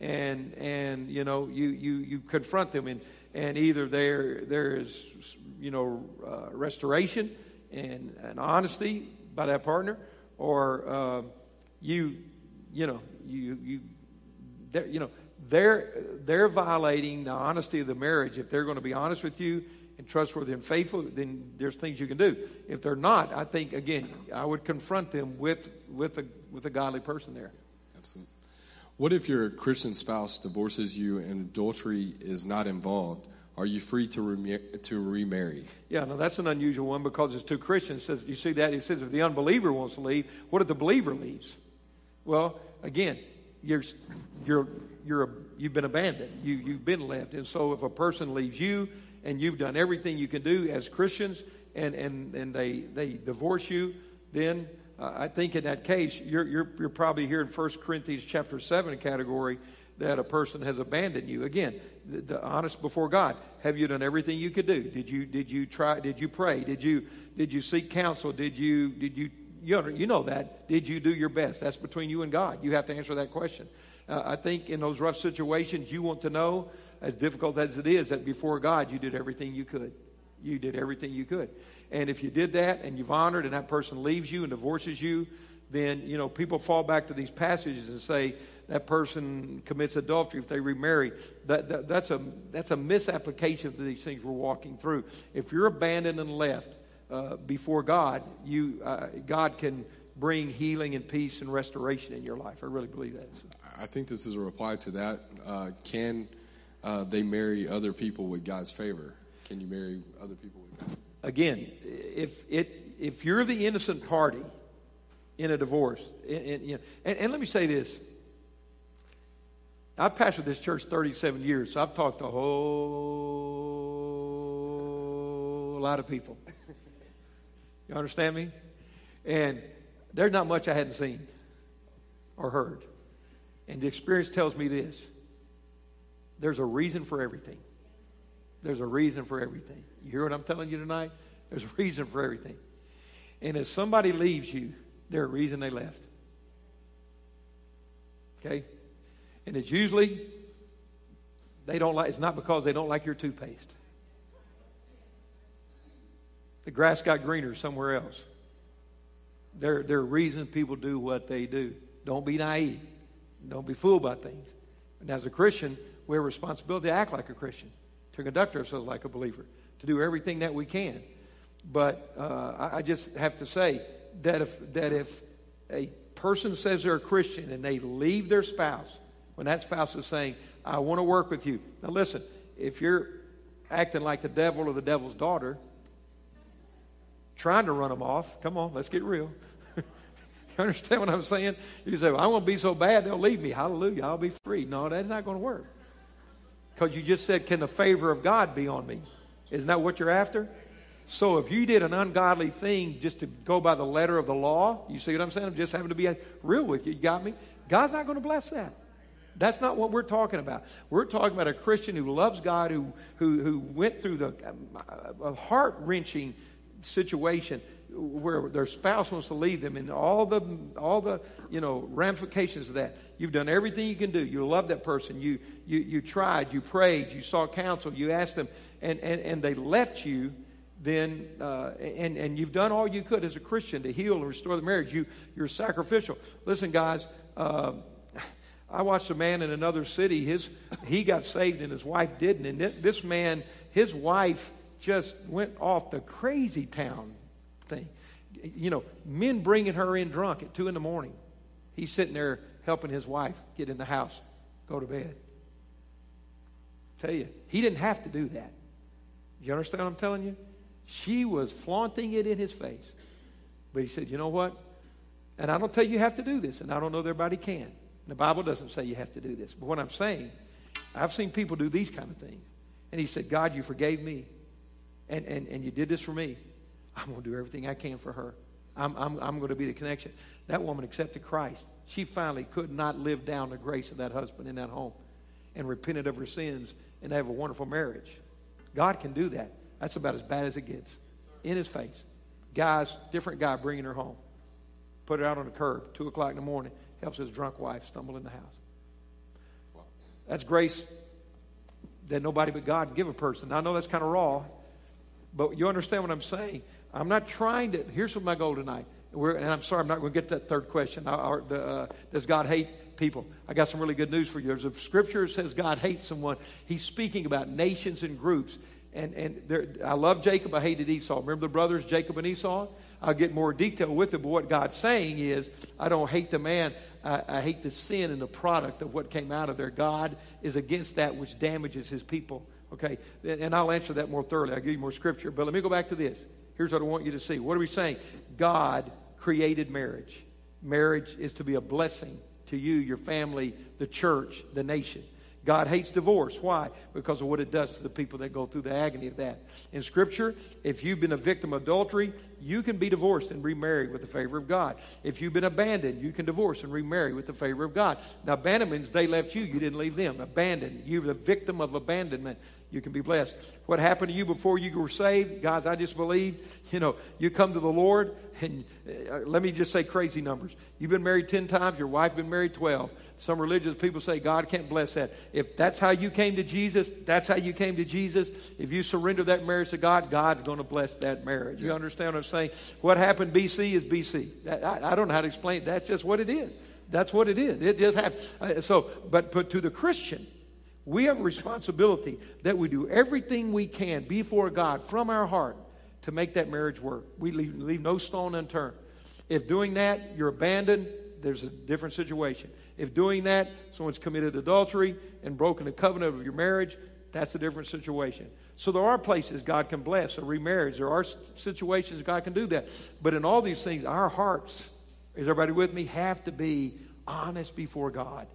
And, and you know, you, you, you confront them, and, and either there, there is, you know, uh, restoration and, and honesty by that partner, or uh, you, you know, you, you, you know, they're, they're violating the honesty of the marriage. If they're going to be honest with you and trustworthy and faithful, then there's things you can do. If they're not, I think, again, I would confront them with, with, a, with a godly person there. Absolutely. What if your Christian spouse divorces you and adultery is not involved? Are you free to, rem- to remarry? Yeah, no, that's an unusual one because it's two Christians. It says, you see that? It says if the unbeliever wants to leave, what if the believer leaves? Well, again, you're, you're, you're a, you've been abandoned. You, you've been left. And so if a person leaves you and you've done everything you can do as Christians and, and, and they, they divorce you, then uh, I think in that case, you're, you're, you're probably here in 1 Corinthians chapter 7 category that a person has abandoned you. Again, the, the, honest before God. Have you done everything you could do? Did you did you try? Did you pray? Did you did you seek counsel? Did you did you you know, you know that? Did you do your best? That's between you and God. You have to answer that question. Uh, I think in those rough situations, you want to know, as difficult as it is, that before God you did everything you could. You did everything you could. And if you did that and you've honored and that person leaves you and divorces you, then, you know, people fall back to these passages and say, that person commits adultery if they remarry. That, that, that's, a, that's a misapplication of these things we're walking through. If you're abandoned and left uh, before God, you, uh, God can bring healing and peace and restoration in your life. I really believe that. I think this is a reply to that. Uh, can uh, they marry other people with God's favor? Can you marry other people with God? Again, if, it, if you're the innocent party in a divorce, and, and, and, let me say this I've pastored this church 37 years, so I've talked to a whole lot of people. You understand me? And there's not much I hadn't seen or heard. And the experience tells me this there's a reason for everything. There's a reason for everything. You hear what I'm telling you tonight? There's a reason for everything. And if somebody leaves you, there's a reason they left. Okay? And it's usually they don't like it's not because they don't like your toothpaste. The grass got greener somewhere else. There, there are reasons people do what they do. Don't be naive. Don't be fooled by things. And as a Christian, we have a responsibility to act like a Christian, to conduct ourselves like a believer, to do everything that we can. But uh, I, I just have to say that if, that if a person says they're a Christian and they leave their spouse, when that spouse is saying, I want to work with you. Now, listen, if you're acting like the devil or the devil's daughter, trying to run them off, come on, let's get real. you understand what I'm saying? You say, well, I won't be so bad, they'll leave me. Hallelujah, I'll be free. No, that's not going to work. Because you just said, Can the favor of God be on me? Isn't that what you're after? So if you did an ungodly thing just to go by the letter of the law, you see what I'm saying? I'm just having to be real with you. You got me? God's not going to bless that. That's not what we're talking about. We're talking about a Christian who loves God, who, who, who went through the uh, a heart wrenching situation where their spouse wants to leave them and all the all the you know ramifications of that you've done everything you can do you love that person you you you tried you prayed you sought counsel you asked them and and, and they left you then uh, and and you've done all you could as a Christian to heal and restore the marriage. You you're sacrificial. Listen, guys. Uh, I watched a man in another city. His he got saved and his wife didn't. And this, this man, his wife just went off the crazy town thing. You know, men bringing her in drunk at two in the morning. He's sitting there helping his wife get in the house, go to bed. Tell you, he didn't have to do that. You understand what I'm telling you? She was flaunting it in his face. But he said, You know what? And I don't tell you you have to do this, and I don't know that everybody can. The Bible doesn't say you have to do this. But what I'm saying, I've seen people do these kind of things. And he said, God, you forgave me. And, and, and you did this for me. I'm going to do everything I can for her. I'm, I'm, I'm going to be the connection. That woman accepted Christ. She finally could not live down the grace of that husband in that home and repented of her sins and have a wonderful marriage. God can do that. That's about as bad as it gets. In his face. Guys, different guy bringing her home. Put her out on the curb, 2 o'clock in the morning, helps his drunk wife stumble in the house. That's grace that nobody but God can give a person. I know that's kind of raw, but you understand what I'm saying. I'm not trying to. Here's what my goal tonight. We're, and I'm sorry, I'm not going to get that third question. uh, does God hate people? I got some really good news for you. There's a scripture says God hates someone. He's speaking about nations and groups. And, and there, I love Jacob. I hated Esau. Remember the brothers, Jacob and Esau? I'll get more detail with it, but what God's saying is, I don't hate the man. I, I hate the sin and the product of what came out of there. God is against that which damages his people. Okay? And I'll answer that more thoroughly. I'll give you more scripture. But let me go back to this. Here's what I want you to see. What are we saying? God created marriage. Marriage is to be a blessing to you, your family, the church, the nation. God hates divorce. Why? Because of what it does to the people that go through the agony of that. In Scripture, if you've been a victim of adultery, you can be divorced and remarry with the favor of God. If you've been abandoned, you can divorce and remarry with the favor of God. Now, abandonment means they left you, you didn't leave them. Abandoned. You're the victim of abandonment you can be blessed. What happened to you before you were saved? Guys, I just believe, you know, you come to the Lord, and uh, let me just say crazy numbers. You've been married 10 times, your wife been married 12. Some religious people say God can't bless that. If that's how you came to Jesus, that's how you came to Jesus. If you surrender that marriage to God, God's going to bless that marriage. You understand what I'm saying? What happened BC is BC. I, I don't know how to explain it. That's just what it is. That's what it is. It just happened. Uh, so, but, but to the Christian, we have a responsibility that we do everything we can before God from our heart to make that marriage work. We leave, leave no stone unturned. If doing that, you're abandoned, there's a different situation. If doing that, someone's committed adultery and broken the covenant of your marriage, that's a different situation. So there are places God can bless a remarriage. There are situations God can do that. But in all these things, our hearts, is everybody with me, have to be honest before God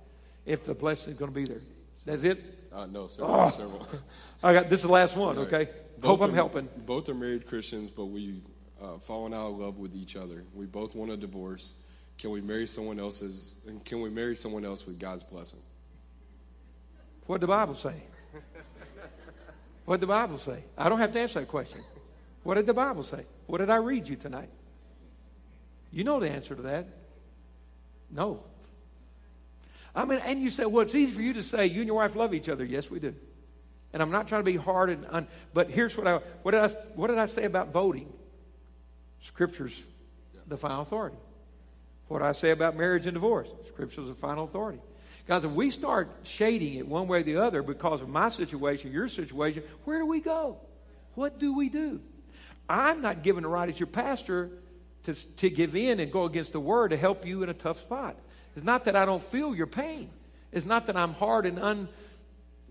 if the blessing is going to be there. That's it? Uh, no, sir. Oh. Several. I got this is the last one. Okay. Both Hope I'm are, helping. Both are married Christians, but we uh, fallen out of love with each other. We both want a divorce. Can we marry someone else's? And can we marry someone else with God's blessing? What did the Bible say? what did the Bible say? I don't have to answer that question. What did the Bible say? What did I read you tonight? You know the answer to that. No. I mean, and you say, well, it's easy for you to say you and your wife love each other. Yes, we do. And I'm not trying to be hard and un, but here's what I what did I what did I say about voting? Scripture's the final authority. What I say about marriage and divorce? Scripture's the final authority. Guys, if we start shading it one way or the other because of my situation, your situation, where do we go? What do we do? I'm not given the right as your pastor to, to give in and go against the word to help you in a tough spot. It's not that I don't feel your pain. It's not that I'm hard and un,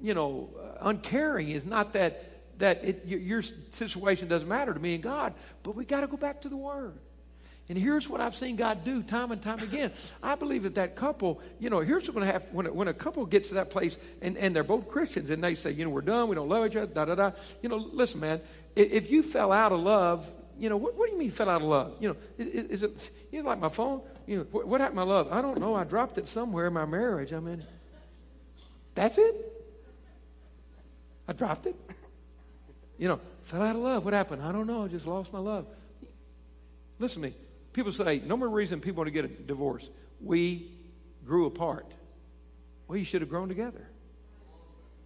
you know, uh, uncaring. It's not that that it, your, situation doesn't matter to me and God. But we got to go back to the word. And here's what I've seen God do time and time again. I believe that that couple, you know, here's what's going to happen when a, when a couple gets to that place and, and they're both Christians and they say, you know, we're done, we don't love each other, da da da. You know, listen, man, if you fell out of love, you know, what, what do you mean fell out of love? You know, is, is it, you know, like my phone? You know, what, happened my love? I don't know. I dropped it somewhere in my marriage. I mean, that's it? I dropped it? You know, fell out of love. What happened? I don't know. I just lost my love. Listen to me. People say, no more reason people want to get a divorce. We grew apart. Well, you should have grown together.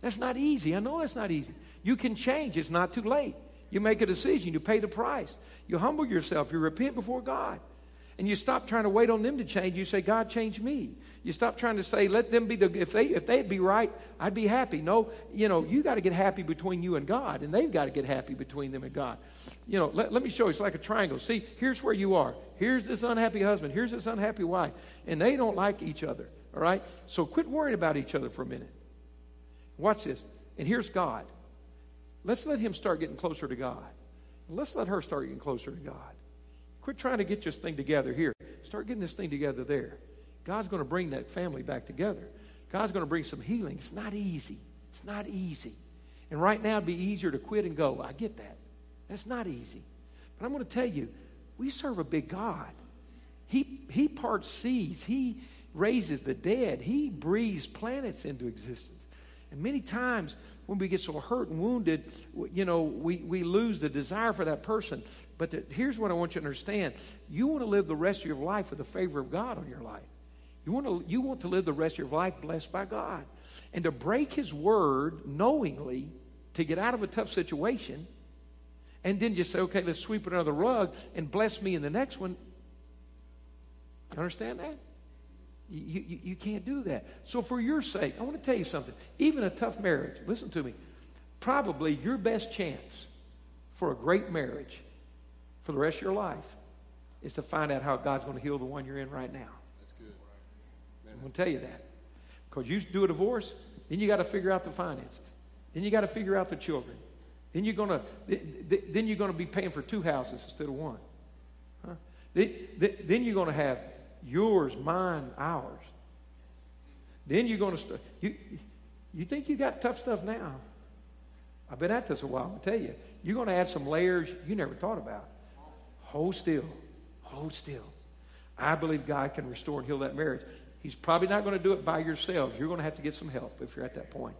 That's not easy. I know that's not easy. You can change. It's not too late. You make a decision. You pay the price. You humble yourself. You repent before God. And you stop trying to wait on them to change. You say, God, change me. You stop trying to say, let them be the, if, they, if they'd be right, I'd be happy. No, you know, you got to get happy between you and God, and they've got to get happy between them and God. You know, let, let me show you. It's like a triangle. See, here's where you are. Here's this unhappy husband. Here's this unhappy wife. And they don't like each other. All right? So quit worrying about each other for a minute. Watch this. And here's God. Let's let him start getting closer to God. Let's let her start getting closer to God. Quit trying to get this thing together here. Start getting this thing together there. God's going to bring that family back together. God's going to bring some healing. It's not easy. It's not easy. And right now, it'd be easier to quit and go. I get that. That's not easy. But I'm going to tell you, we serve a big God. He, he parts seas. He raises the dead. He breathes planets into existence. And many times when we get so hurt and wounded, you know, we, we lose the desire for that person. But the, here's what I want you to understand. You want to live the rest of your life with the favor of God on your life. You want, to, you want to live the rest of your life blessed by God. And to break His word knowingly to get out of a tough situation and then just say, okay, let's sweep it under the rug and bless me in the next one. You understand that? You, you, you, can't do that. So, for your sake, I want to tell you something. Even a tough marriage, listen to me, probably your best chance for a great marriage for the rest of your life is to find out how God's going to heal the one you're in right now. I'm going to tell you that. Because you do a divorce, then you got to figure out the finances. Then you got to figure out the children. Then you're going to then you're going to be paying for two houses instead of one. Huh? Then you're going to have yours, mine, ours. Then you're going to start. You, you think you got tough stuff now? I've been at this a while. I'm going to tell you, you're going to add some layers you never thought about. Hold still. Hold still. I believe God can restore and heal that marriage. He's probably not going to do it by yourself. You're going to have to get some help if you're at that point.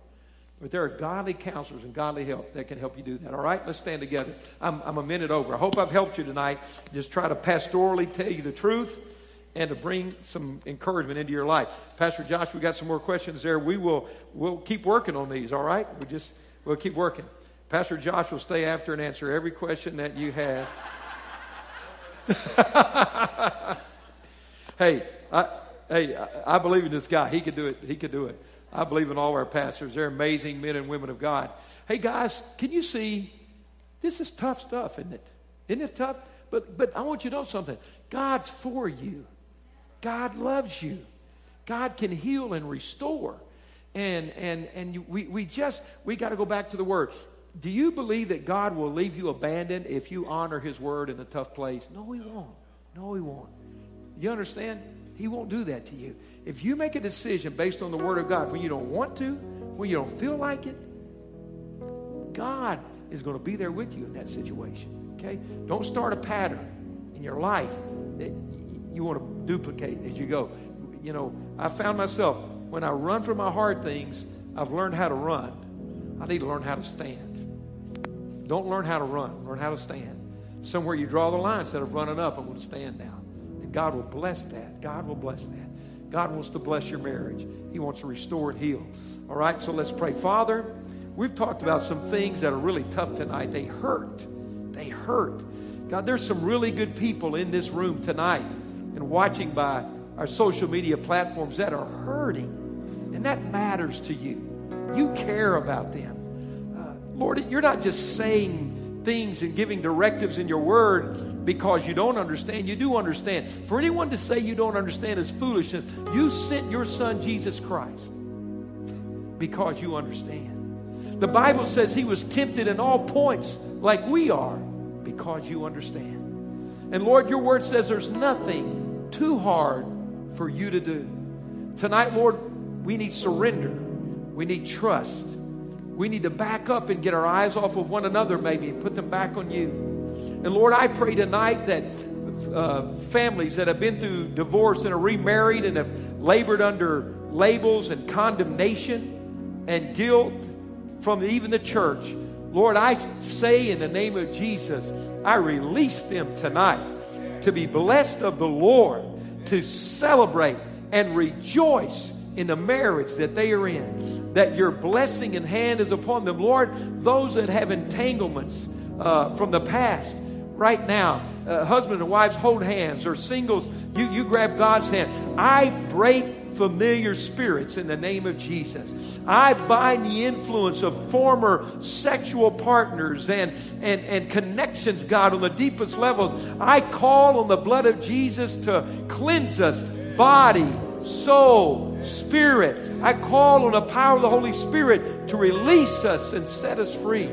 But there are godly counselors and godly help that can help you do that. All right, let's stand together. I'm, I'm a minute over. I hope I've helped you tonight. Just try to pastorally tell you the truth and to bring some encouragement into your life. Pastor Josh, we got some more questions there. We will we'll keep working on these. All right, we just we'll keep working. Pastor Josh will stay after and answer every question that you have. hey, I, Hey, I, believe in this guy. He could do it. He could do it. I believe in all our pastors. They're amazing men and women of God. Hey, guys, can you see? This is tough stuff, isn't it? Isn't it tough? But, but I want you to know something. God's for you. God loves you. God can heal and restore. And, and, and we, we just, we got to go back to the word. Do you believe that God will leave you abandoned if you honor his word in a tough place? No, he won't. No, he won't. You understand? He won't do that to you. If you make a decision based on the Word of God when you don't want to, when you don't feel like it, God is going to be there with you in that situation. Okay? Don't start a pattern in your life that you want to duplicate as you go. You know, I found myself when I run from my hard things, I've learned how to run. I need to learn how to stand. Don't learn how to run, learn how to stand. Somewhere you draw the line instead of running up, I'm going to stand down. And God will bless that. God will bless that. God wants to bless your marriage. He wants to restore and heal. All right, so let's pray. Father, we've talked about some things that are really tough tonight. They hurt. They hurt. God, there's some really good people in this room tonight and watching by our social media platforms that are hurting. And that matters to you. You care about them. Lord, you're not just saying things and giving directives in your word because you don't understand. You do understand. For anyone to say you don't understand is foolishness. You sent your son, Jesus Christ, because you understand. The Bible says he was tempted in all points like we are because you understand. And Lord, your word says there's nothing too hard for you to do. Tonight, Lord, we need surrender. We need trust. We need to back up and get our eyes off of one another, maybe, and put them back on you. And Lord, I pray tonight that uh, families that have been through divorce and are remarried and have labored under labels and condemnation and guilt from even the church, Lord, I say in the name of Jesus, I release them tonight to be blessed of the Lord, to celebrate and rejoice in the marriage that they are in, that your blessing and hand is upon them. Lord, those that have entanglements uh, from the past, right now, uh, husbands and wives hold hands, or singles, you, you grab God's hand. I break familiar spirits in the name of Jesus. I bind the influence of former sexual partners and, and, and connections, God, on the deepest levels. I call on the blood of Jesus to cleanse us, body, soul, spirit. I call on the power of the Holy Spirit to release us and set us free.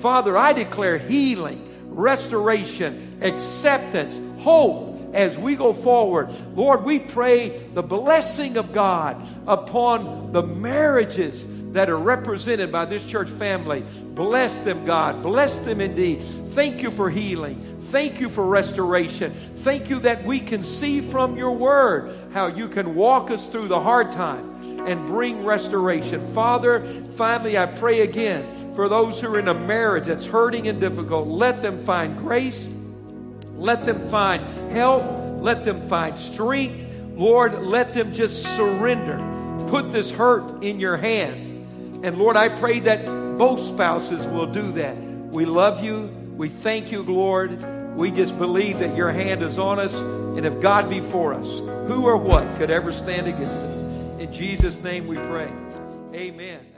Father, I declare healing, restoration, acceptance, hope as we go forward. Lord, we pray the blessing of God upon the marriages that are represented by this church family. Bless them, God. Bless them indeed. Thank you for healing. Thank you for restoration. Thank you that we can see from your word how you can walk us through the hard time and bring restoration. Father, finally, I pray again for those who are in a marriage that's hurting and difficult. Let them find grace. Let them find help. Let them find strength. Lord, let them just surrender. Put this hurt in your hands. And Lord, I pray that both spouses will do that. We love you. We thank you, Lord. We just believe that your hand is on us. And if God be for us, who or what could ever stand against us? In Jesus' name we pray. Amen.